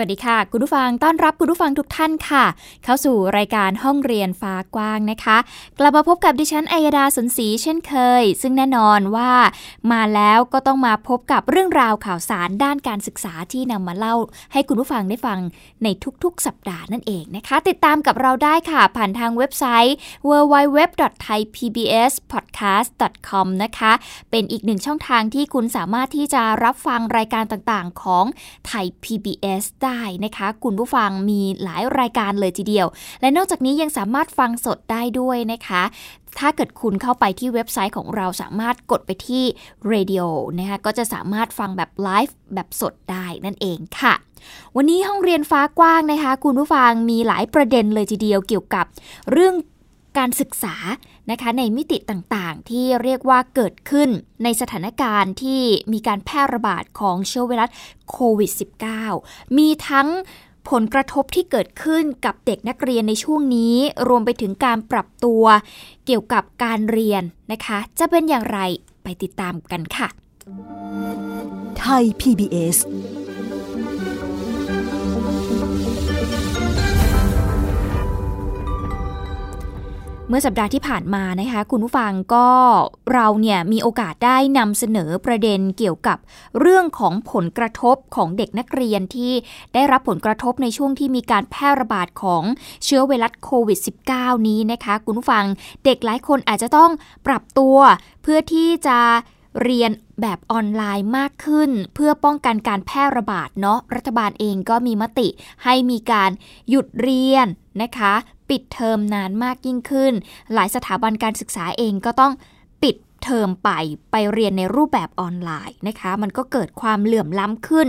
วัสดีค่ะ คุณผู้ฟังต้อนรับคุณผู้ฟังทุกท่านค่ะ เข้าสู่รายการห้องเรียนฟ้ากว้างนะคะ กลับมาพบกับดิฉันอัยดาสนศรีเช่นเคย ซึ่งแน่นอนว่ามาแล้วก็ต้องมาพบกับเรื่องราวข่าวสารด้านการศึกษาที่นำมาเล่า ให้คุณผู้ฟังได้ฟังในทุกๆ สัปดาห์นั่นเองนะคะ ติดตามกับเราได้ค่ะ ผ่านทางเว็บไซต์ www.thaipbspodcast.com นะคะ เป็นอีกหนึ่งช่องทางที่คุณสามารถที่จะรับฟังรายการต่างๆ ของไทย PBS ได้ได้นะคะ คุณผู้ฟังมีหลายรายการเลยทีเดียว และนอกจากนี้ยังสามารถฟังสดได้ด้วยนะคะ ถ้าเกิดคุณเข้าไปที่เว็บไซต์ของเราสามารถกดไปที่ radio นะคะก็จะสามารถฟังแบบไลฟ์แบบสดได้นั่นเองค่ะวันนี้ห้องเรียนฟ้ากว้างนะคะ คุณผู้ฟังมีหลายประเด็นเลยทีเดียวเกี่ยวกับเรื่องการศึกษา นะคะในมิติต่างๆ ที่เรียกว่าเกิดขึ้นในสถานการณ์ที่มีการแพร่ระบาดของเชื้อไวรัสโควิด -19 มีทั้งผลกระทบที่เกิดขึ้นกับเด็กนักเรียนในช่วงนี้ รวมไปถึงการปรับตัว เกี่ยวกับการเรียนนะคะ จะเป็นอย่างไรไปติดตามกันค่ะ ไทย PBS เมื่อสัปดาห์ที่ผ่านมานะคะคุณผู้ฟังก็เราเนี่ยมีโอกาสได้นำเสนอประเด็นเกี่ยวกับเรื่องของผลกระทบของเด็กนักเรียนที่ได้รับผลกระทบในช่วงที่มีการแพร่ระบาดของเชื้อไวรัสโควิด -19 นี้นะคะคุณผู้ฟังเด็กหลายคนอาจจะต้องปรับตัว เพื่อที่จะเรียนแบบออนไลน์มากขึ้น เพื่อป้องกันการแพร่ระบาดเนาะรัฐบาลเองก็มีมติให้มีการหยุดเรียนนะคะ ปิดเทอมนานมากยิ่งขึ้น หลายสถาบันการศึกษาเองก็ต้องปิดเทอมไปไปเรียนในรูปแบบออนไลน์นะคะ มันก็เกิดความเหลื่อมล้ำขึ้น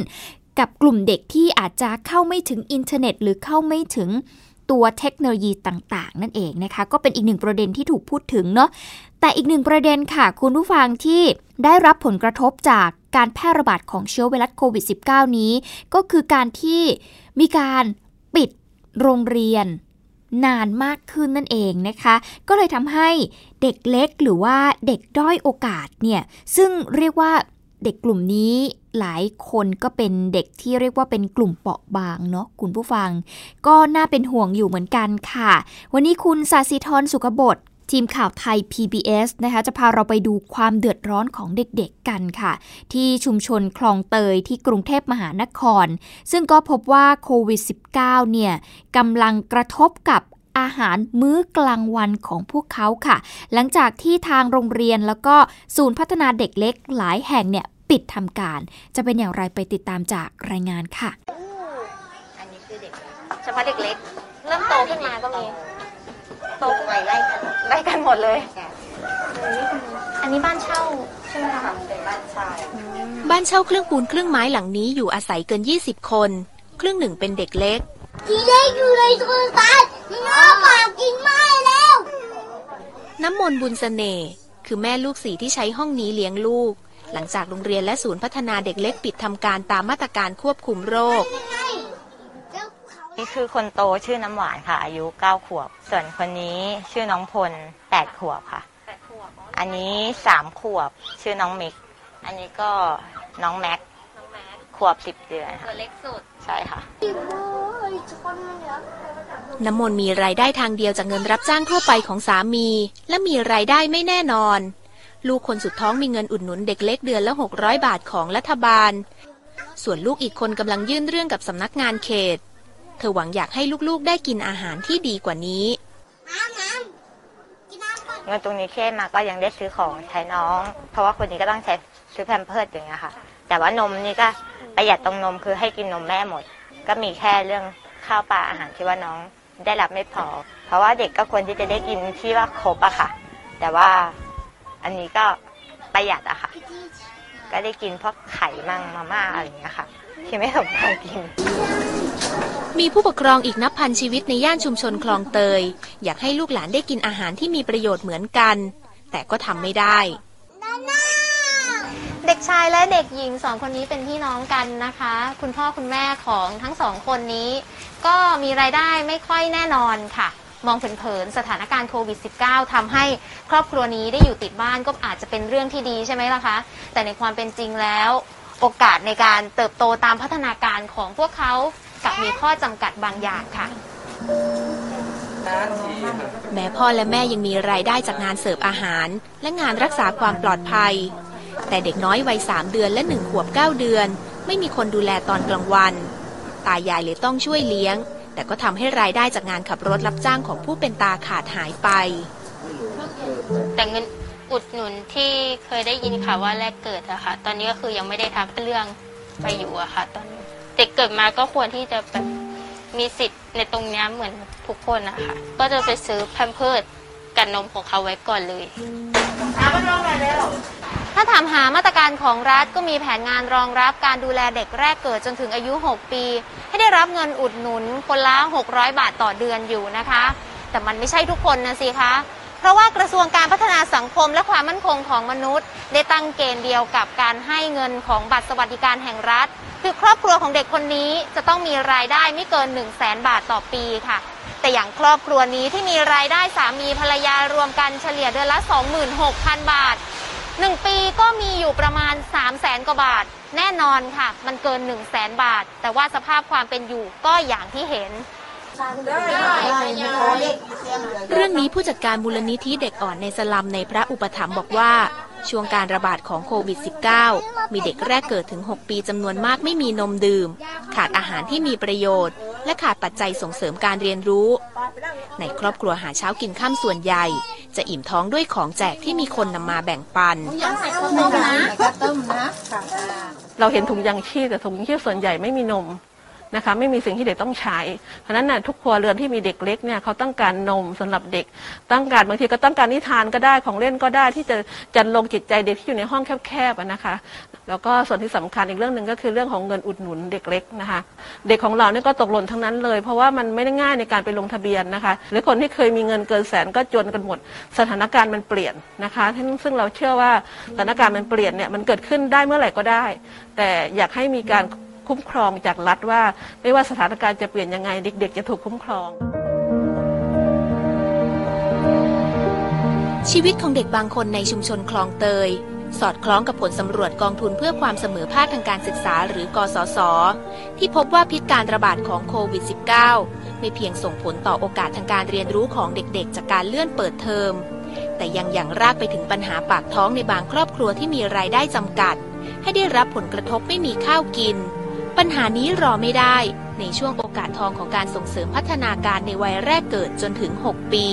กับกลุ่มเด็กที่อาจจะเข้าไม่ถึงอินเทอร์เน็ต หรือเข้าไม่ถึงตัวเทคโนโลยีต่างๆ นั่นเองนะคะ ก็เป็นอีกหนึ่งประเด็นที่ถูกพูดถึงเนาะแต่อีกหนึ่งประเด็นค่ะ คุณผู้ฟังที่ได้รับผลกระทบจากการแพร่ระบาดของเชื้อไวรัสโควิด -19 นี้ ก็คือการที่มีการปิดโรงเรียน นานมากขึ้นนั่นเองนะคะ ก็เลยทำให้เด็กเล็กหรือว่าเด็กด้อยโอกาสเนี่ยซึ่งเรียกว่าเด็กกลุ่มนี้หลายคนก็เป็นเด็กที่เรียกว่าเป็นกลุ่มเปราะบางเนาะคุณผู้ฟัง ก็น่าเป็นห่วงอยู่เหมือนกันค่ะ วันนี้คุณสาสิธรสุขบด ทีมข่าวไทย PBS นะคะจะพาเราไปดูความเดือดร้อนของเด็กๆกันค่ะ ที่ชุมชนคลองเตยที่กรุงเทพมหานคร ซึ่งก็พบว่าโควิด -19 เนี่ยกำลังกระทบกับอาหารมื้อกลางวันของพวกเขาค่ะ หลังจากที่ทางโรงเรียนแล้วก็ศูนย์พัฒนาเด็กเล็กหลายแห่งเนี่ยปิดทำการ จะเป็นอย่างไรไปติดตามจากรายงานค่ะ อันนี้คือเด็กเฉพาะเด็กเล็ก เริ่มโตขึ้นมาก็มีโตขึ้นมาไล่กันไล่กันห มดเลย อันนี้บ้านเช่าใช่ไหมคะเป็นบ้านเช่าบ้านเช่าครึ่งปูนครึ่งไม้หลังนี้อยู่อาศัยเกิน 20 คน ครึ่งหนึ่งเป็นเด็กเล็ก ทีเล็กอยู่ในโทรศัพท์มันอ้าปากกินไม้แล้ว น้ำมนต์บุญเสน่ห์คือแม่ลูกสี่ที่ใช้ห้องนี้เลี้ยงลูก หลังจากโรงเรียนและศูนย์พัฒนาเด็กเล็กปิดทำการตามมาตรการควบคุมโรค นี่คือคนโตชื่อน้ำหวานค่ะ อายุเก้าขวบ ส่วนคนนี้ชื่อน้องพลแปดขวบค่ะอันนี้สามขวบ ชื่อน้องมิก อันนี้ก็น้องแม็กขวบสิบเดือนค่ะเล็กสุด ใช่ค่ะน้ำมนต์มีรายได้ทางเดียวจากเงินรับจ้างทั่วไปของสามี และมีรายได้ไม่แน่นอน ลูกคนสุดท้องมีเงินอุดหนุนเด็กเล็กเดือนละ 600 บาทของรัฐบาล ส่วนลูกอีกคนกำลังยื่นเรื่องกับสำนักงานเขต เธอหวังอยากให้ลูกๆได้กินอาหารที่ดีกว่านี้เงินตรงนี้แค่มาก็ยังได้ซื้อของใช้น้อง เพราะว่าคนนี้ก็ต้องใช้ซื้อแพมเพิร์ดอย่างเงี้ยค่ะ แต่ว่านมนี่ก็ประหยัดตรงนมคือให้กินนมแม่หมด ก็มีแค่เรื่องข้าวปลาอาหารที่ว่าน้องได้รับไม่พอ เพราะว่าเด็กก็ควรที่จะได้กินที่ว่าครบอะค่ะ แต่ว่าอันนี้ก็ประหยัดอะค่ะ ก็ได้กินพวกไข่มั่งมาม่าอะไรอย่างเงี้ยค่ะ ที่ไม่สมควรกิน มีผู้ปกครองอีกนับพันชีวิตในย่านชุมชนคลองเตย อยากให้ลูกหลานได้กินอาหารที่มีประโยชน์เหมือนกัน แต่ก็ทำไม่ได้ เด็กชายและเด็กหญิงสองคนนี้เป็นพี่น้องกันนะคะ คุณพ่อคุณแม่ของทั้งสองคนนี้ ก็มีรายได้ไม่ค่อยแน่นอนค่ะ มองเผินๆสถานการณ์โควิด -19 ทำให้ครอบครัวนี้ได้อยู่ติดบ้านก็อาจจะเป็นเรื่องที่ดีใช่ไหมล่ะคะ แต่ในความเป็นจริงแล้ว โอกาสในการเติบโตตามพัฒนาการของพวกเขา กลับมีข้อจำกัดบางอย่างค่ะ แม้พ่อและแม่ยังมีรายได้จากงานเสิร์ฟอาหาร และงานรักษาความปลอดภัย แต่เด็กน้อยวัยสามเดือนและหนึ่งขวบเก้าเดือน ไม่มีคนดูแลตอนกลางวัน ตายายเลยต้องช่วยเลี้ยง แต่ก็ทำให้รายได้จากงานขับรถรับจ้างของผู้เป็นตาขาดหายไป แต่เงินอุดหนุนที่เคยได้ยินค่ะว่าแรกเกิดอะค่ะ ตอนนี้ก็คือยังไม่ได้ทับเรื่องไปอยู่อะค่ะ ตอนนี้ เด็กเกิดมาก็ควรที่จะแบบมีสิทธิ์ในตรงเนี้ยเหมือนทุกคนอะค่ะก็จะไปซื้อแพมเพิร์ดกับนมของเขาไว้ก่อนเลย ถ้าถามหามาตรการของรัฐก็มีแผนงานรองรับการดูแลเด็กแรกเกิดจนถึงอายุ 6 ปี ให้ได้รับเงินอุดหนุนคนละ 600 บาทต่อเดือนอยู่นะคะ แต่มันไม่ใช่ทุกคนนะสิคะ เพราะว่ากระทรวงการพัฒนาสังคมและความมั่นคงของมนุษย์ ได้ตั้งเกณฑ์เดียวกับการให้เงินของบัตรสวัสดิการแห่งรัฐ คือครอบครัวของเด็กคนนี้จะต้องมีรายได้ไม่เกิน 1 0 0 0 0แบาทต่อปีค่ะ แต่อย่างครอบครัวนี้ที่มีรายได้สามีภรรยารวมกันเฉลี่ยเดือนละ 26,000 บาทหนึ่งปีก็มีอยู่ประมาณ 3 0 0แสนกว่าบาท แน่นอนค่ะ มันเกิน 1 0 0 0 0แสนบาท แต่ว่าสภาพความเป็นอยู่ก็อย่างที่เห็นเรื่องนี้ผู้จัดการมูลนิธิเด็กอ่อนในสลัมในพระอุปถัมภ์บอกว่า ช่วงการระบาดของโควิด -19 มีเด็กแรกเกิดถึง 6 ปีจำนวนมากไม่มีนมดื่ม ขาดอาหารที่มีประโยชน์ และขาดปัจจัยส่งเสริมการเรียนรู้ ในครอบครัวหาเช้ากินข้ามส่วนใหญ่ จะอิ่มท้องด้วยของแจกที่มีคนนำมาแบ่งปัน เราเห็นถุงยางชีพแต่ถุงยางชีพส่วนใหญ่ไม่มีนม นะคะไม่มีสิ่งที่เด็กต้องใช้ เพราะฉะนั้นน่ะทุกครัวเรือนที่มีเด็กเล็กเนี่ยเขาต้องการนมสำหรับเด็กต้องการบางทีก็ต้องการนิทานก็ได้ของเล่นก็ได้ที่จะจันลงจิตใจเด็กที่อยู่ในห้องแคบๆนะคะ แล้วก็ส่วนที่สำคัญอีกเรื่องหนึ่งก็คือเรื่องของเงินอุดหนุนเด็กเล็กนะคะ เด็กของเราเนี่ยก็ตกหล่นทั้งนั้นเลย เพราะว่ามันไม่ได้ง่ายในการไปลงทะเบียนนะคะ หรือคนที่เคยมีเงินเกินแสนก็จนกันหมด สถานการณ์มันเปลี่ยนนะคะซึ่งเราเชื่อว่าสถานการณ์มันเปลี่ยนเนี่ยมันเกิดขึ้นได้เมื่อไหร่ก็ได้ แต่อยากให้มีการ คุ้มครองจากรัฐว่า ไม่ว่าสถานการณ์จะเปลี่ยนยังไงเด็ก ๆ จะถูกคุ้มครอง ชีวิตของเด็กบางคนในชุมชนคลองเตย สอดคล้องกับผลสำรวจกองทุนเพื่อความเสมอภาคทางการศึกษาหรือกสศที่พบว่าพิษการระบาดของโควิด -19 ไม่เพียงส่งผลต่อโอกาสทางการเรียนรู้ของเด็กๆ จากการเลื่อนเปิดเทอมแต่ยังอย่างรากไปถึงปัญหาปากท้องในบางครอบครัวที่มีรายได้จำกัด ให้ได้รับผลกระทบไม่มีข้าวกิน ปัญหานี้รอไม่ได้ ในช่วงโอกาสทองของการส่งเสริมพัฒนาการในวัยแรกเกิดจนถึง 6 ปี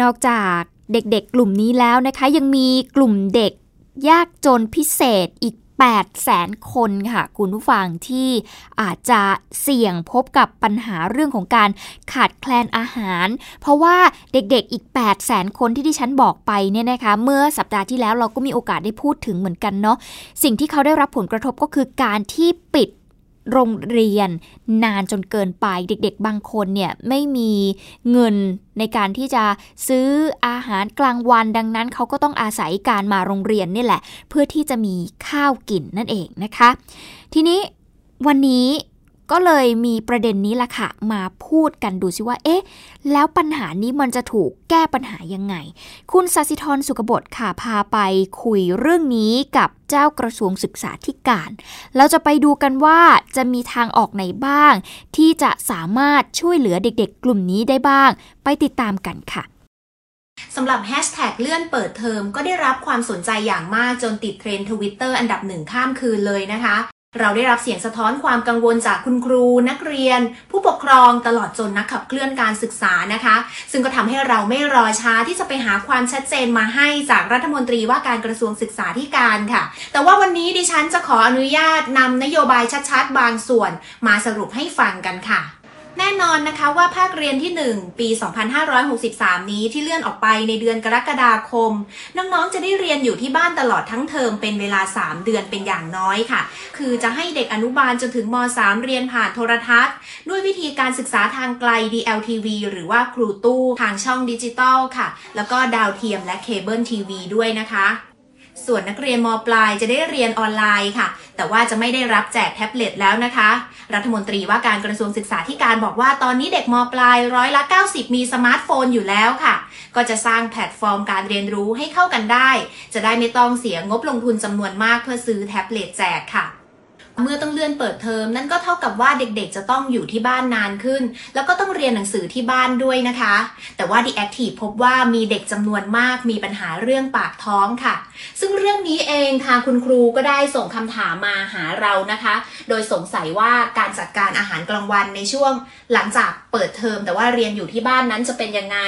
นอกจากเด็กๆกลุ่มนี้แล้วนะคะ ยังมีกลุ่มเด็กยากจนพิเศษอีก 8แสนคนค่ะ คุณผู้ฟังที่อาจจะเสี่ยงพบกับปัญหาเรื่องของการขาดแคลนอาหาร เพราะว่าเด็กๆอีก8แสนคนที่ดิฉันบอกไปเนี่ยนะคะ เมื่อสัปดาห์ที่แล้วเราก็มีโอกาสได้พูดถึงเหมือนกันเนาะสิ่งที่เขาได้รับผลกระทบก็คือการที่ปิด โรงเรียนนานจนเกินไปเด็กๆ บางคนเนี่ยไม่มีเงินในการที่จะซื้ออาหารกลางวันดังนั้นเขาก็ต้องอาศัยการมาโรงเรียนนี่แหละ เพื่อที่จะมีข้าวกินนั่นเองนะคะ ทีนี้วันนี้ ก็เลยมีประเด็นนี้ละค่ะ มาพูดกันดูซิว่า เอ๊ะ แล้วปัญหานี้มันจะถูกแก้ปัญหายังไง คุณสัสิธรสุกบฏค่ะ พาไปคุยเรื่องนี้กับเจ้ากระทรวงศึกษาธิการ เราจะไปดูกันว่าจะมีทางออกไหนบ้าง ที่จะสามารถช่วยเหลือเด็กๆ กลุ่มนี้ได้บ้าง ไปติดตามกันค่ะสำหรับแฮชแท็กเลื่อนเปิดเทอมก็ได้รับความสนใจอย่างมากจนติดเทรนด์ทวิตเตอร์อันดับหนึ่งข้ามคืนเลยนะคะ เราได้รับเสียงสะท้อนความกังวลจากคุณครู นักเรียน ผู้ปกครองตลอดจนนักขับเคลื่อนการศึกษานะคะ ซึ่งก็ทำให้เราไม่รอช้าที่จะไปหาความชัดเจนมาให้จากรัฐมนตรีว่าการกระทรวงศึกษาธิการค่ะ แต่ว่าวันนี้ดิฉันจะขออนุญาตนำนโยบายชัดๆ บางส่วน มาสรุปให้ฟังกันค่ะ แน่นอนนะคะว่าภาคเรียนที่ 1 ปี 2563 นี้ที่เลื่อนออกไปในเดือนกรกฎาคม น้องๆ จะได้เรียนอยู่ที่บ้านตลอดทั้งเทอมเป็นเวลา 3 เดือนเป็นอย่างน้อยค่ะ คือจะให้เด็กอนุบาลจนถึงม .3 เรียนผ่านโทรทัศน์ ด้วยวิธีการศึกษาทางไกล DLTV หรือว่าครูตู้ทางช่องดิจิตอลค่ะ แล้วก็ดาวเทียมและเคเบิลทีวีด้วยนะคะ ส่วนนักเรียนมปลายจะได้เรียนออนไลน์ค่ะ แต่ว่าจะไม่ได้รับแจกแท็บเล็ตแล้วนะคะ รัฐมนตรีว่าการกระทรวงศึกษาธิการบอกว่าตอนนี้เด็กมปลายร้อยละ 90 มีสมาร์ทโฟนอยู่แล้วค่ะ ก็จะสร้างแพลตฟอร์มการเรียนรู้ให้เข้ากันได้ จะได้ไม่ต้องเสียงบลงทุนจำนวนมากเพื่อซื้อแท็บเล็ตแจกค่ะ เมื่อต้องเลื่อนเปิดเทอมนั่นก็เท่ากับว่าเด็กๆ จะต้องอยู่ที่บ้านนานขึ้น แล้วก็ต้องเรียนหนังสือที่บ้านด้วยนะคะ แต่ว่า The Active พบว่ามีเด็กจำนวนมากมีปัญหาเรื่องปากท้องค่ะ ซึ่งเรื่องนี้เองทางคุณครูก็ได้ส่งคำถามมาหาเรานะคะ โดยสงสัยว่าการจัดการอาหารกลางวันในช่วง หลังจากเปิดเทอม แต่ว่าเรียนอยู่ที่บ้านนั้นจะเป็นยังไง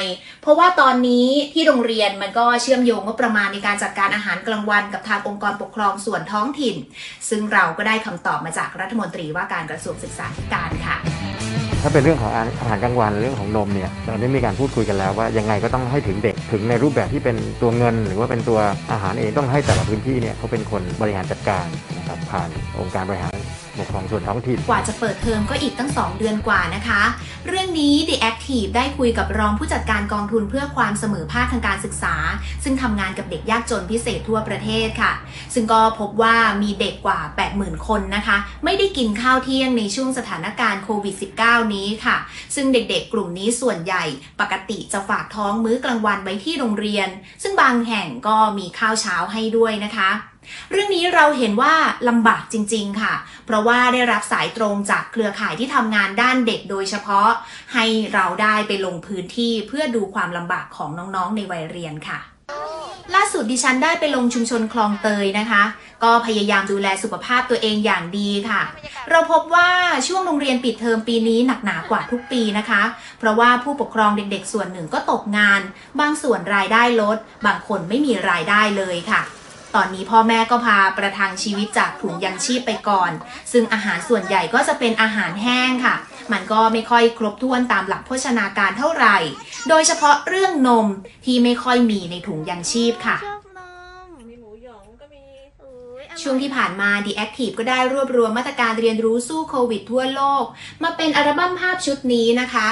เพราะว่าตอนนี้ที่โรงเรียนมันก็เชื่อมโยงงบประมาณในการจัดการอาหารกลางวัน กับทางองค์กรปกครองส่วนท้องถิ่น ซึ่งเราก็ได้คำตอบมาจากรัฐมนตรีว่าการกระทรวงศึกษาธิการค่ะถ้าเป็นเรื่องของอาหารกลางวันเรื่องของนมเนี่ยเราได้มีการพูดคุยกันแล้วว่ายังไงก็ต้องให้ถึงเด็กถึงในรูปแบบที่เป็นตัวเงิน หรือว่าเป็นตัวอาหารเองต้องให้แต่ละพื้นที่เนี่ยเขาเป็นคนบริหารจัดการนะครับผ่านองค์การบริหาร ปกครองส่วนท้องถิ่น กว่าจะเปิดเทอมก็อีกตั้ง 2 เดือนกว่านะคะ เรื่องนี้ The Active ได้คุยกับรองผู้จัดการกองทุนเพื่อความเสมอภาคทางการศึกษา ซึ่งทำงานกับเด็กยากจนพิเศษทั่วประเทศค่ะ ซึ่งก็พบว่ามีเด็กกว่า 80,000 คนนะคะ ไม่ได้กินข้าวเที่ยงในช่วงสถานการณ์โควิด -19 นี้ค่ะ ซึ่งเด็กๆ กลุ่มนี้ส่วนใหญ่ ปกติจะฝากท้องมื้อกลางวันไว้ที่โรงเรียน ซึ่งบางแห่งก็มีข้าวเช้าให้ด้วยนะคะ เรื่องนี้เราเห็นว่าลำบากจริง ๆ ค่ะ เพราะว่าได้รับสายตรงจากเครือข่ายที่ทำงานด้านเด็กโดยเฉพาะ ให้เราได้ไปลงพื้นที่เพื่อดูความลำบากของน้องๆในวัยเรียนค่ะ ล่าสุดดิฉันได้ไปลงชุมชนคลองเตยนะคะ ก็พยายามดูแลสุขภาพตัวเองอย่างดีค่ะ เราพบว่าช่วงโรงเรียนปิดเทอมปีนี้หนักหนากว่าทุกปีนะคะ เพราะว่าผู้ปกครองเด็กๆ ส่วนหนึ่งก็ตกงาน บางส่วนรายได้ลด บางคนไม่มีรายได้เลยค่ะ ตอนนี้พ่อแม่ก็พาประทังชีวิตจากถุงยังชีพไปก่อน ซึ่งอาหารส่วนใหญ่ก็จะเป็นอาหารแห้งค่ะ มันก็ไม่ค่อยครบถ้วนตามหลักโภชนาการเท่าไหร่ โดยเฉพาะเรื่องนมที่ไม่ค่อยมีในถุงยังชีพค่ะช่วงที่ผ่านมา The Active ก็ได้รวบรวมมาตรการเรียนรู้สู้โควิดทั่วโลก มาเป็นอัลบั้มภาพชุดนี้นะคะ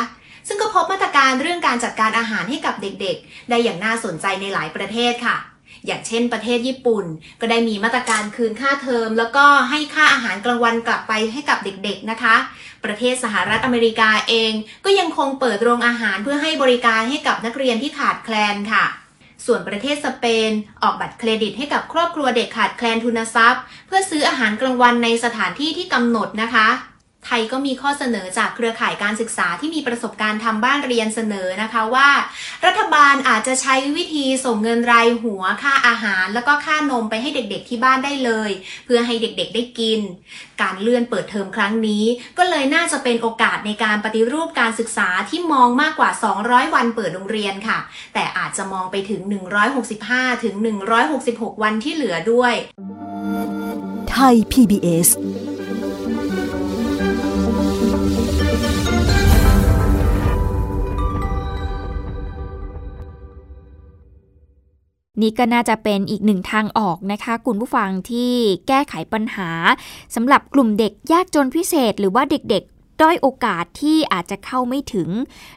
ซึ่งก็พบมาตรการเรื่องการจัดการอาหารให้กับเด็กๆ ได้อย่างน่าสนใจในหลายประเทศค่ะ อย่างเช่นประเทศญี่ปุ่น ก็ได้มีมาตรการคืนค่าเทอม แล้วก็ให้ค่าอาหารกลางวันกลับไปให้กับเด็กๆนะคะ ประเทศสหรัฐอเมริกาเอง ก็ยังคงเปิดโรงอาหารเพื่อให้บริการให้กับนักเรียนที่ขาดแคลนค่ะส่วนประเทศสเปน ออกบัตรเครดิตให้กับครอบครัวเด็กขาดแคลนทุนทรัพย์ เพื่อซื้ออาหารกลางวันในสถานที่ที่กำหนดนะคะ ไทยก็มีข้อเสนอจากเครือข่ายการศึกษาที่มีประสบการณ์ทำบ้านเรียนเสนอนะคะว่า รัฐบาลอาจจะใช้วิธีส่งเงินรายหัวค่าอาหาร แล้วก็ค่านมไปให้เด็กๆที่บ้านได้เลย เพื่อให้เด็กๆได้กิน การเลื่อนเปิดเทอมครั้งนี้ ก็เลยน่าจะเป็นโอกาสในการปฏิรูปการศึกษาที่มองมากกว่า 200 วันเปิดโรงเรียนค่ะ แต่อาจจะมองไปถึง 165 ถึง 166 วันที่เหลือด้วย ไทย PBS นี่ก็น่าจะเป็นอีกหนึ่งทางออกนะคะ คุณผู้ฟังที่แก้ไขปัญหาสำหรับกลุ่มเด็กยากจนพิเศษ หรือว่าเด็กๆ ด้อยโอกาสที่อาจจะเข้าไม่ถึง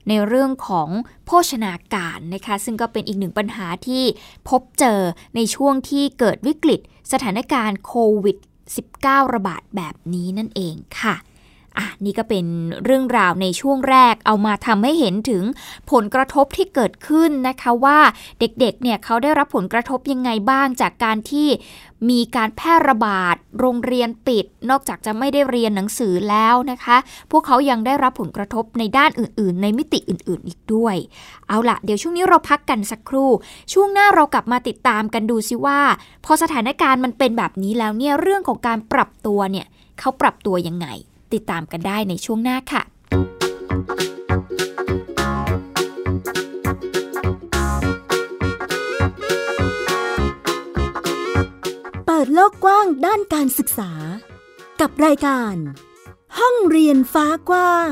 ในเรื่องของโภชนาการนะคะ ซึ่งก็เป็นอีกหนึ่งปัญหาที่พบเจอในช่วงที่เกิดวิกฤต สถานการณ์โควิด -19 ระบาดแบบนี้นั่นเองค่ะ อะนี่ก็เป็นเรื่องราวในช่วงแรกเอามาทำให้เห็นถึงผลกระทบที่เกิดขึ้นนะคะว่าเด็กๆเนี่ยเขาได้รับผลกระทบยังไงบ้างจากการที่มีการแพร่ระบาด โรงเรียนปิด นอกจากจะไม่ได้เรียนหนังสือแล้วนะคะ พวกเขายังได้รับผลกระทบในด้านอื่น ๆ ในมิติอื่น ๆ อีกด้วย เอาละเดี๋ยวช่วงนี้เราพักกันสักครู่ ช่วงหน้าเรากลับมาติดตามกันดูซิว่า พอสถานการณ์มันเป็นแบบนี้แล้วเนี่ยเรื่องของการปรับตัวเนี่ยเขาปรับตัวยังไง ติดตามกันได้ในช่วงหน้าค่ะเปิดโลกกว้างด้านการศึกษา กับรายการ ห้องเรียนฟ้ากว้าง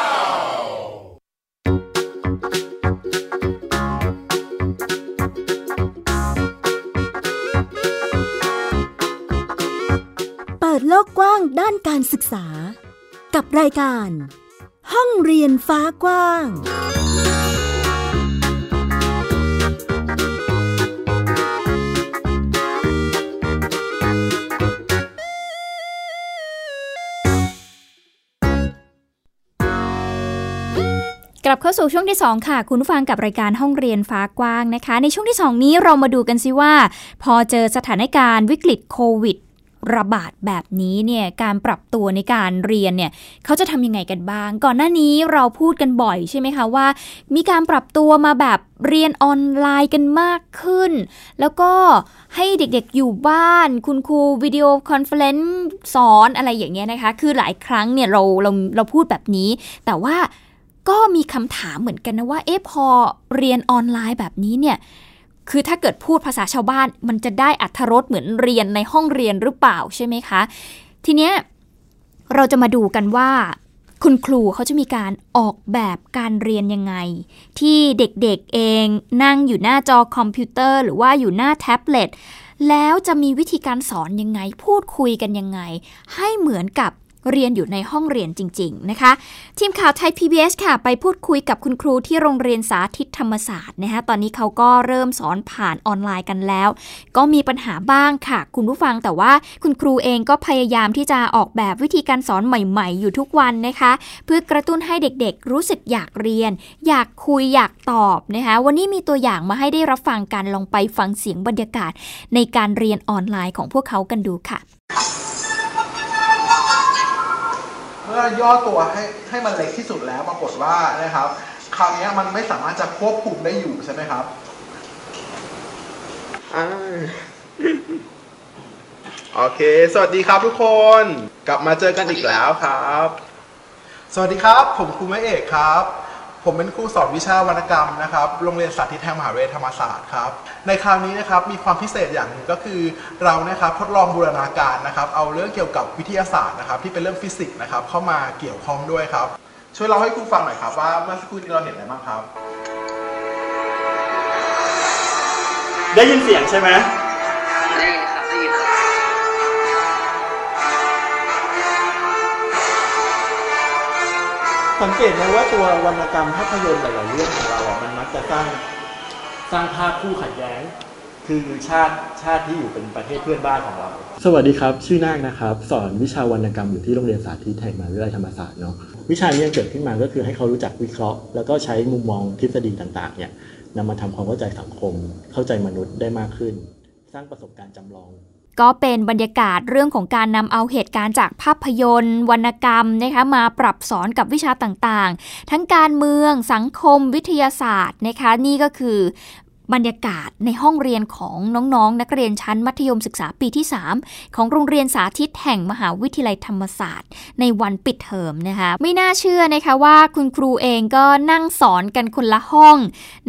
างด้านการศึกษา กับรายการ ห้องเรียนฟ้ากว้าง กลับเข้าสู่ช่วงที่ 2 ค่ะ คุณผู้ฟังกับรายการห้องเรียนฟ้ากว้างนะคะ ในช่วงที่ 2 นี้เรามาดูกันซิว่า พอเจอสถานการณ์วิกฤตโควิด ระบาดแบบนี้เนี่ยการปรับตัวในการเรียนเนี่ยเขาจะทำยังไงกันบ้าง ก่อนหน้านี้เราพูดกันบ่อยใช่ไหมคะว่า มีการปรับตัวมาแบบเรียนออนไลน์กันมากขึ้น แล้วก็ให้เด็กๆอยู่บ้าน คุณครู video conference สอนอะไรอย่างเงี้ยนะคะ คือหลายครั้งเนี่ยเราเราเราพูดแบบนี้ แต่ว่าก็มีคำถามเหมือนกันนะว่าเอ๊ะพอเรียนออนไลน์แบบนี้เนี่ย คือถ้าเกิดพูดภาษาชาวบ้าน มันจะได้อัธรสเหมือนเรียนในห้องเรียนหรือเปล่าใช่ไหมคะ ทีเนี้ยเราจะมาดูกันว่า คุณครูเขาจะมีการออกแบบการเรียนยังไง ที่เด็กๆเองนั่งอยู่หน้าจอคอมพิวเตอร์ หรือว่าอยู่หน้าแท็บเล็ตแล้วจะมีวิธีการสอนยังไง พูดคุยกันยังไง ให้เหมือนกับ เรียนอยู่ในห้องเรียนจริง ๆ นะคะ ทีมข่าวไทย PBS ค่ะ ไปพูดคุยกับคุณครูที่โรงเรียนสาธิตธรรมศาสตร์นะคะตอนนี้เขาก็เริ่มสอนผ่านออนไลน์กันแล้ว ก็มีปัญหาบ้างค่ะ คุณผู้ฟังแต่ว่าคุณครูเองก็พยายามที่จะออกแบบวิธีการสอนใหม่ ๆ อยู่ทุกวันนะคะ เพื่อกระตุ้นให้เด็กๆ รู้สึกอยากเรียน อยากคุยอยากตอบนะคะวันนี้มีตัวอย่างมาให้ได้รับฟังกันลองไปฟังเสียงบรรยากาศ ในการเรียนออนไลน์ของพวกเขากันดูค่ะ มื่อย่อตัวให้ให้มันเล็กที่สุดแล้วปรากฏว่านะครับ คราวนี้มันไม่สามารถจะควบคุมได้อยู่ใช่ไหมครับอ่าโอเค สวัสดีครับทุกคน กลับมาเจอกันอีกแล้วครับ สวัสดีครับ ผมครูแม่เอกครับ ผมเป็นครูสอนวิชาวรรณกรรมนะครับ โรงเรียนสาธิตแห่งมหาวิทยาลัยธรรมศาสตร์ครับ ในคราวนี้นะครับมีความพิเศษอย่างหนึ่งก็คือเรานะครับทดลองบูรณาการนะครับ เอาเรื่องเกี่ยวกับวิทยาศาสตร์นะครับ ที่เป็นเรื่องฟิสิกส์นะครับ เข้ามาเกี่ยวข้องด้วยครับ ช่วยเล่าให้ครูฟังหน่อยครับว่าเมื่อสักครู่นี้เราเห็นอะไรบ้างครับ ได้ยินเสียงใช่ไหม สังเกตไหมว่าตัววรรณกรรมภาพยนตร์หลายๆเรื่องของเราอะมันมักจะสร้างสร้างภาพคู่ขัดแย้ง คือชาติชาติที่อยู่เป็นประเทศเพื่อนบ้านของเรา สวัสดีครับ ชื่อนาคนะครับ สอนวิชาวรรณกรรมอยู่ที่โรงเรียนสาธิตแห่งมหาวิทยาลัยธรรมศาสตร์เนาะวิชานี้เกิดขึ้นมาก็คือให้เขารู้จักวิเคราะห์ แล้วก็ใช้มุมมองทฤษฎีต่างๆเนี่ยนำมาทำความเข้าใจสังคม เข้าใจมนุษย์ได้มากขึ้น สร้างประสบการณ์จำลอง ก็เป็นบรรยากาศเรื่องของการนำเอาเหตุการณ์จากภาพยนตร์ วรรณกรรมนะคะมาปรับสอนกับวิชาต่างๆ ทั้งการเมืองสังคมวิทยาศาสตร์นะคะนี่ก็คือ บรรยากาศในห้องเรียนของน้องๆนักเรียนชั้นมัธยมศึกษาปีที่ 3 ของโรงเรียนสาธิตแห่งมหาวิทยาลัยธรรมศาสตร์ ในวันปิดเทอมนะคะไม่น่าเชื่อนะคะว่าคุณครูเองก็นั่งสอนกันคนละห้อง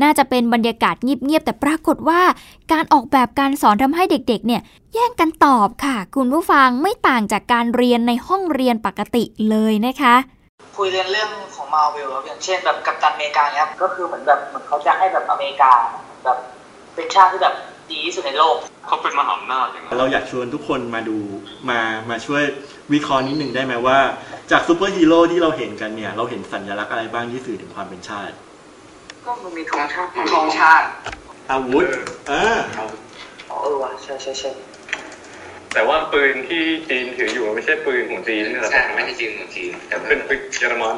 น่าจะเป็นบรรยากาศเงียบๆแต่ปรากฏว่าการออกแบบการสอนทำให้เด็กๆ เนี่ยแย่งกันตอบค่ะ คุณผู้ฟังไม่ต่างจากการเรียนในห้องเรียนปกติเลยนะคะ คุยเรียนเรื่องของมาเวลอย่างเช่นแบบกัปตันอเมริกาเนี่ยก็คือเหมือนแบบเหมือนเขาจะให้แบบอเมริกา แบบเป็นชาติที่แบบดีที่สุดในโลก เขาเป็นมหาอำนาจอย่างนั้นเราอยากชวนทุกคนมาดูมามาช่วยวิเคราะห์นิดนึงได้ไหมว่า จากซูเปอร์ฮีโร่ที่เราเห็นกันเนี่ย เราเห็นสัญลักษณ์อะไรบ้างที่สื่อถึงความเป็นชาติ ก็มันมีธงชาติธงชาติ อาวุธอ่าอ๋อเออว่ะใช่ใช่ใช่แต่ว่าปืนที่จีนถืออยู่มันไม่ใช่ปืนของจีนนะครับใช่ไม่ใช่ปืนของจีนแต่เป็นปืนเยอรมัน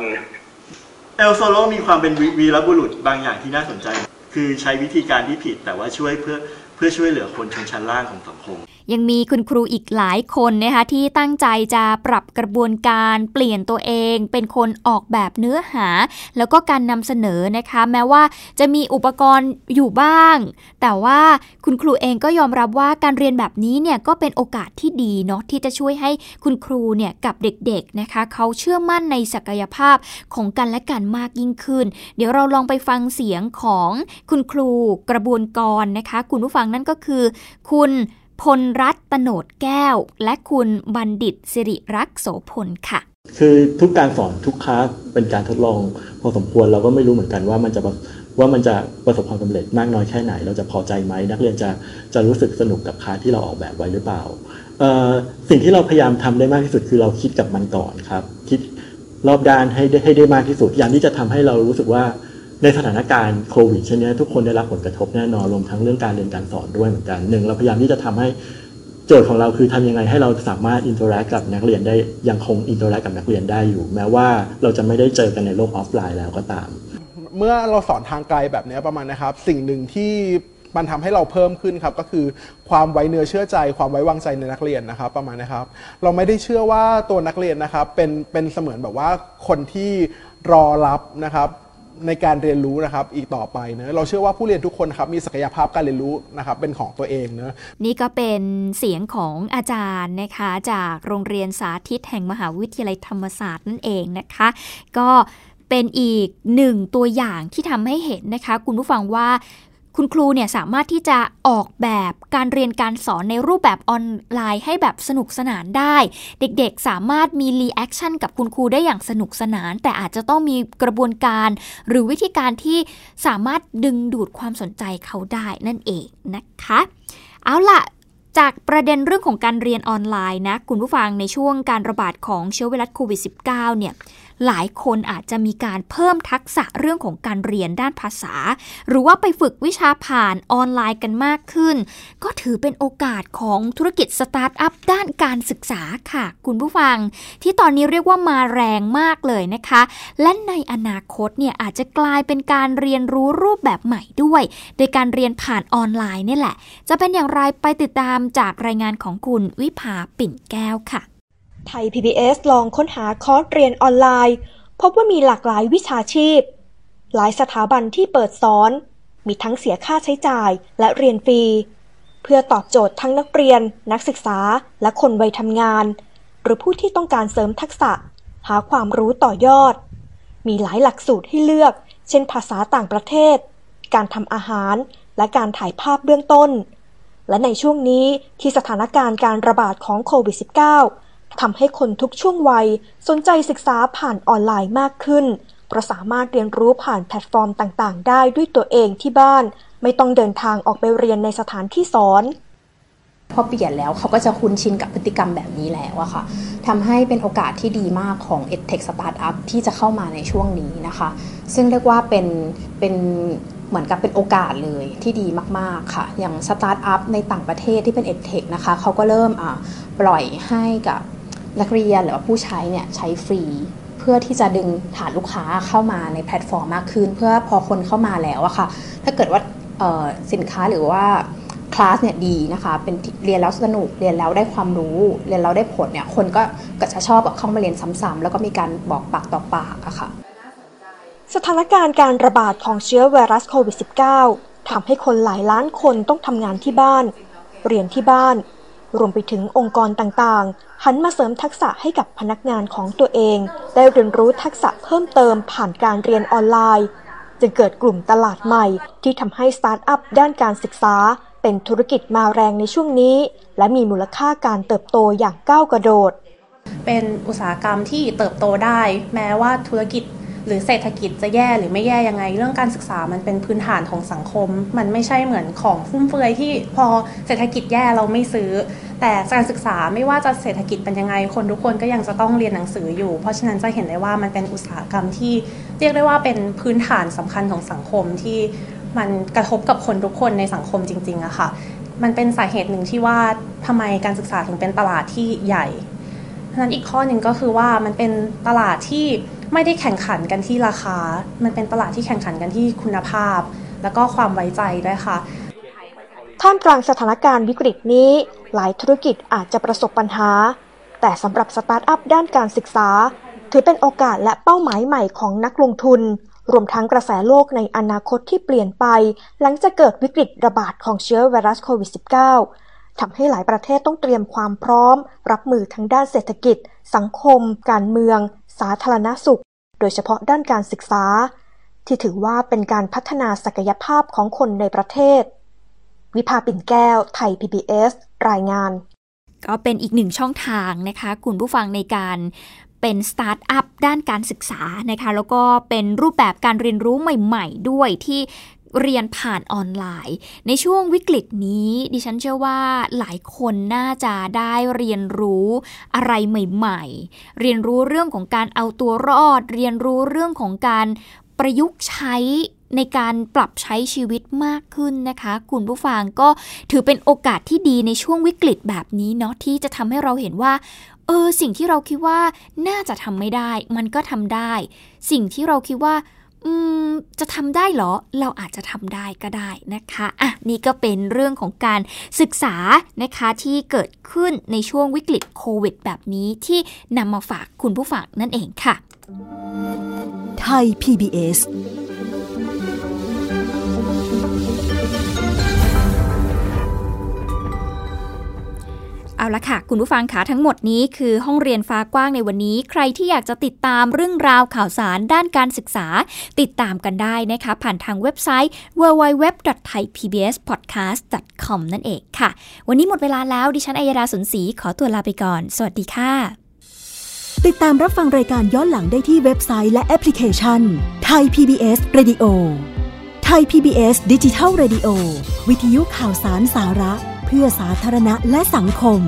เออ Zorro มีความเป็นวีวีรบุรุษบางอย่างที่น่าสนใจ คือใช้วิธีการที่ผิดแต่ว่าช่วยเพื่อเพื่อช่วยเหลือคนชนชั้นล่างของสังคม ยังมีคุณครูอีกหลายคนนะคะที่ตั้งใจจะปรับกระบวนการเปลี่ยนตัวเอง เป็นคนออกแบบเนื้อหา แล้วก็การนำเสนอนะคะ แม้ว่าจะมีอุปกรณ์อยู่บ้าง แต่ว่าคุณครูเองก็ยอมรับว่าการเรียนแบบนี้เนี่ยก็เป็นโอกาสที่ดีเนาะที่จะช่วยให้คุณครูเนี่ยกับเด็กๆนะคะ เขาเชื่อมั่นในศักยภาพของกันและกันมากยิ่งขึ้น เดี๋ยวเราลองไปฟังเสียงของคุณครูกระบวนกรนะคะ คุณผู้ฟังนั่นก็คือ คุณ พลรัตน์ตโนดแก้ว และคุณบัณฑิตสิริรักษ์โสพลค่ะ คือทุกการสอนทุกคลาสเป็นการทดลอง พอสมควรเราก็ไม่รู้เหมือนกันว่ามันจะว่ามันจะประสบความสำเร็จมากน้อยแค่ไหน เราจะพอใจไหมนักเรียนจะจะรู้สึกสนุกกับคลาสที่เราออกแบบไว้หรือเปล่า สิ่งที่เราพยายามทำได้มากที่สุดคือเราคิดกับมันก่อนครับ คิดรอบด้านให้ได้ให้ได้มากที่สุดอย่างที่จะทำให้เรารู้สึกว่า ในสถานการณ์โควิดเช่นนี้ทุกคนได้รับผลกระทบแน่นอนรวมทั้งเรื่องการเรียนการสอนด้วยเหมือนกันหนึ่งเราพยายามที่จะทำให้โจทย์ของเราคือทำยังไงให้เราสามารถ interact กับนักเรียนได้ยังคง interact กับนักเรียนได้อยู่ แม้ว่าเราจะไม่ได้เจอกันในโลกออฟไลน์แล้วก็ตาม เมื่อเราสอนทางไกลแบบนี้ประมาณนะครับ สิ่งหนึ่งที่มันทำให้เราเพิ่มขึ้นครับก็คือความไว้เนื้อเชื่อใจ ความไว้วางใจในนักเรียนนะครับ ประมาณนะครับ เราไม่ได้เชื่อว่าตัวนักเรียนนะครับเป็นเป็นเสมือนแบบว่าคนที่รอรับนะครับ ในการเรียนรู้นะครับอีกต่อไปเนะเราเชื่อว่าผู้เรียนทุกคนครับมีศักยภาพการเรียนรู้นะครับเป็นของตัวเองเนะนี่ก็เป็นเสียงของอาจารย์นะคะ จากโรงเรียนสาธิตแห่งมหาวิทยาลัยธรรมศาสตร์นั่นเองนะคะ ก็เป็นอีกหนึ่งตัวอย่างที่ทำให้เห็นนะคะ คุณผู้ฟังว่า คุณครูเนี่ยสามารถที่จะออกแบบการเรียนการสอนในรูปแบบออนไลน์ให้แบบสนุกสนานได้ เด็กๆสามารถมี reaction กับคุณครูได้อย่างสนุกสนาน แต่อาจจะต้องมีกระบวนการหรือวิธีการที่สามารถดึงดูดความสนใจเขาได้นั่นเองนะคะ เอาล่ะจากประเด็นเรื่องของการเรียนออนไลน์นะ คุณผู้ฟังในช่วงการระบาดของเชื้อไวรัสโควิด -19 เนี่ย หลายคนอาจจะมีการเพิ่มทักษะเรื่องของการเรียนด้านภาษา หรือว่าไปฝึกวิชาผ่านออนไลน์กันมากขึ้น ก็ถือเป็นโอกาสของธุรกิจสตาร์ทอัพด้านการศึกษาค่ะ คุณผู้ฟัง ที่ตอนนี้เรียกว่ามาแรงมากเลยนะคะ และในอนาคตเนี่ยอาจจะกลายเป็นการเรียนรู้รูปแบบใหม่ด้วย โดยการเรียนผ่านออนไลน์นี่แหละ จะเป็นอย่างไรไปติดตามจากรายงานของคุณวิภาปิ่นแก้วค่ะ ไทย PBS ลองค้นหาคอร์สเรียนออนไลน์ พบว่ามีหลากหลายวิชาชีพ หลายสถาบันที่เปิดสอน มีทั้งเสียค่าใช้จ่ายและเรียนฟรี เพื่อตอบโจทย์ทั้งนักเรียน นักศึกษาและคนวัยทำงาน หรือผู้ที่ต้องการเสริมทักษะ หาความรู้ต่อยอด มีหลายหลักสูตรให้เลือก เช่น ภาษาต่างประเทศ การทำอาหาร และการถ่ายภาพเบื้องต้นและในช่วงนี้ที่สถานการณ์การระบาดของโควิด -19 ทำให้คนทุกช่วงวัยสนใจศึกษาผ่านออนไลน์มากขึ้น เพราะสามารถเรียนรู้ผ่านแพลตฟอร์มต่างๆ ได้ด้วยตัวเองที่บ้าน ไม่ต้องเดินทางออกไปเรียนในสถานที่สอนพอเปลี่ยนแล้วเขาก็จะคุ้นชินกับพฤติกรรมแบบนี้แล้วอะค่ะทำให้เป็นโอกาสที่ดีมากของ EdTech Startup ที่จะเข้ามาในช่วงนี้นะคะ ซึ่งเรียกว่าเป็นเป็นเหมือนกับเป็นโอกาสเลยที่ดีมากๆค่ะ อย่างสตาร์ทอัพในต่างประเทศที่เป็น EdTech นะคะเขาก็เริ่มปล่อยให้กับ นักเรียนหรือว่าผู้ใช้เนี่ยใช้ฟรี เพื่อที่จะดึงฐานลูกค้าเข้ามาในแพลตฟอร์มมากขึ้น เพื่อพอคนเข้ามาแล้วอะค่ะ ถ้าเกิดว่าสินค้าหรือว่าคลาสเนี่ยดีนะคะ เป็นเรียนแล้วสนุก เรียนแล้วได้ความรู้ เรียนแล้วได้ผลเนี่ย คนก็ก็จะชอบเข้ามาเรียนซ้ำๆ แล้วก็มีการบอกปากต่อปากอะค่ะ สถานการณ์การระบาดของเชื้อไวรัสโควิด -19 ทำให้คนหลายล้านคนต้องทำงานที่บ้าน เรียนที่บ้าน รวมไปถึงองค์กรต่างๆ หันมาเสริมทักษะให้กับพนักงานของตัวเอง ได้เรียนรู้ทักษะเพิ่มเติมผ่านการเรียนออนไลน์ จึงเกิดกลุ่มตลาดใหม่ ที่ทำให้สตาร์ทอัพด้านการศึกษา เป็นธุรกิจมาแรงในช่วงนี้ และมีมูลค่าการเติบโตอย่างก้าวกระโดด เป็นอุตสาหกรรมที่เติบโตได้ แม้ว่าธุรกิจ หรือเศรษฐกิจจะแย่หรือไม่แย่ยังไง เรื่องการศึกษามันเป็นพื้นฐานของสังคม มันไม่ใช่เหมือนของฟุ่มเฟือยที่พอเศรษฐกิจแย่เราไม่ซื้อ แต่การศึกษาไม่ว่าจะเศรษฐกิจเป็นยังไง คนทุกคนก็ยังจะต้องเรียนหนังสืออยู่ เพราะฉะนั้นจะเห็นได้ว่ามันเป็นอุตสาหกรรมที่เรียกได้ว่าเป็นพื้นฐานสำคัญของสังคมที่มันกระทบกับคนทุกคนในสังคมจริงๆอะค่ะ มันเป็นสาเหตุหนึ่งที่ว่าทำไมการศึกษาถึงเป็นตลาดที่ใหญ่ฉะนั้นอีกข้อหนึ่งก็คือว่ามันเป็นตลาดที่ ไม่ได้แข่งขันกันที่ราคา มันเป็นตลาดที่แข่งขันกันที่คุณภาพ แล้วก็ความไว้ใจด้วยค่ะ ท่ามกลางสถานการณ์วิกฤตนี้ หลายธุรกิจอาจจะประสบปัญหา แต่สำหรับสตาร์ทอัพด้านการศึกษา ถือเป็นโอกาสและเป้าหมายใหม่ของนักลงทุน รวมทั้งกระแสโลกในอนาคตที่เปลี่ยนไป หลังจากเกิดวิกฤตระบาดของเชื้อไวรัสโควิด -19 ทำให้หลายประเทศต้องเตรียมความพร้อม รับมือทั้งด้านเศรษฐกิจ สังคม การเมือง สาธารณสุข โดยเฉพาะด้านการศึกษา ที่ถือว่าเป็นการพัฒนาศักยภาพของคนในประเทศ วิภาปิ่นแก้ว Thai PBS รายงาน ก็เป็นอีกหนึ่งช่องทางนะคะ คุณผู้ฟังในการเป็นสตาร์ทอัพด้านการศึกษานะคะ แล้วก็เป็นรูปแบบการเรียนรู้ใหม่ ๆ ด้วยที่ เรียนผ่านออนไลน์ ในช่วงวิกฤตนี้ ดิฉันเชื่อว่าหลายคนน่าจะได้เรียนรู้อะไรใหม่ ๆ เรียนรู้เรื่องของการเอาตัวรอด เรียนรู้เรื่องของการประยุกต์ใช้ในการปรับใช้ชีวิตมากขึ้นนะคะ คุณผู้ฟังก็ถือเป็นโอกาสที่ดีในช่วงวิกฤตแบบนี้เนาะที่จะทำให้เราเห็นว่าเออสิ่งที่เราคิดว่าน่าจะทำไม่ได้ มันก็ทำได้ สิ่งที่เราคิดว่า จะทำได้เหรอ เราอาจจะทำได้ก็ได้นะคะอะนี่ก็เป็นเรื่องของการศึกษานะคะที่เกิดขึ้นในช่วงวิกฤตโควิด แบบนี้ที่นำมาฝากคุณผู้ฟังนั่นเองค่ะ ไทย PBS เอาละค่ะ คุณผู้ฟังคะทั้งหมดนี้คือห้องเรียนฟ้ากว้างในวันนี้ ใครที่อยากจะติดตามเรื่องราวข่าวสารด้านการศึกษา ติดตามกันได้นะคะ ผ่านทางเว็บไซต์ www.thaipbspodcast.com นั่นเองค่ะ วันนี้หมดเวลาแล้วดิฉันอัยดาสนศรีขอตัวลาไปก่อน สวัสดีค่ะ ติดตามรับฟังรายการย้อนหลังได้ที่เว็บไซต์และแอปพลิเคชันไทย PBS Radio ไทย PBS ดิจิทัล Radio วิทยุข่าวสารสาระ พื่อสาธารณะและสังคม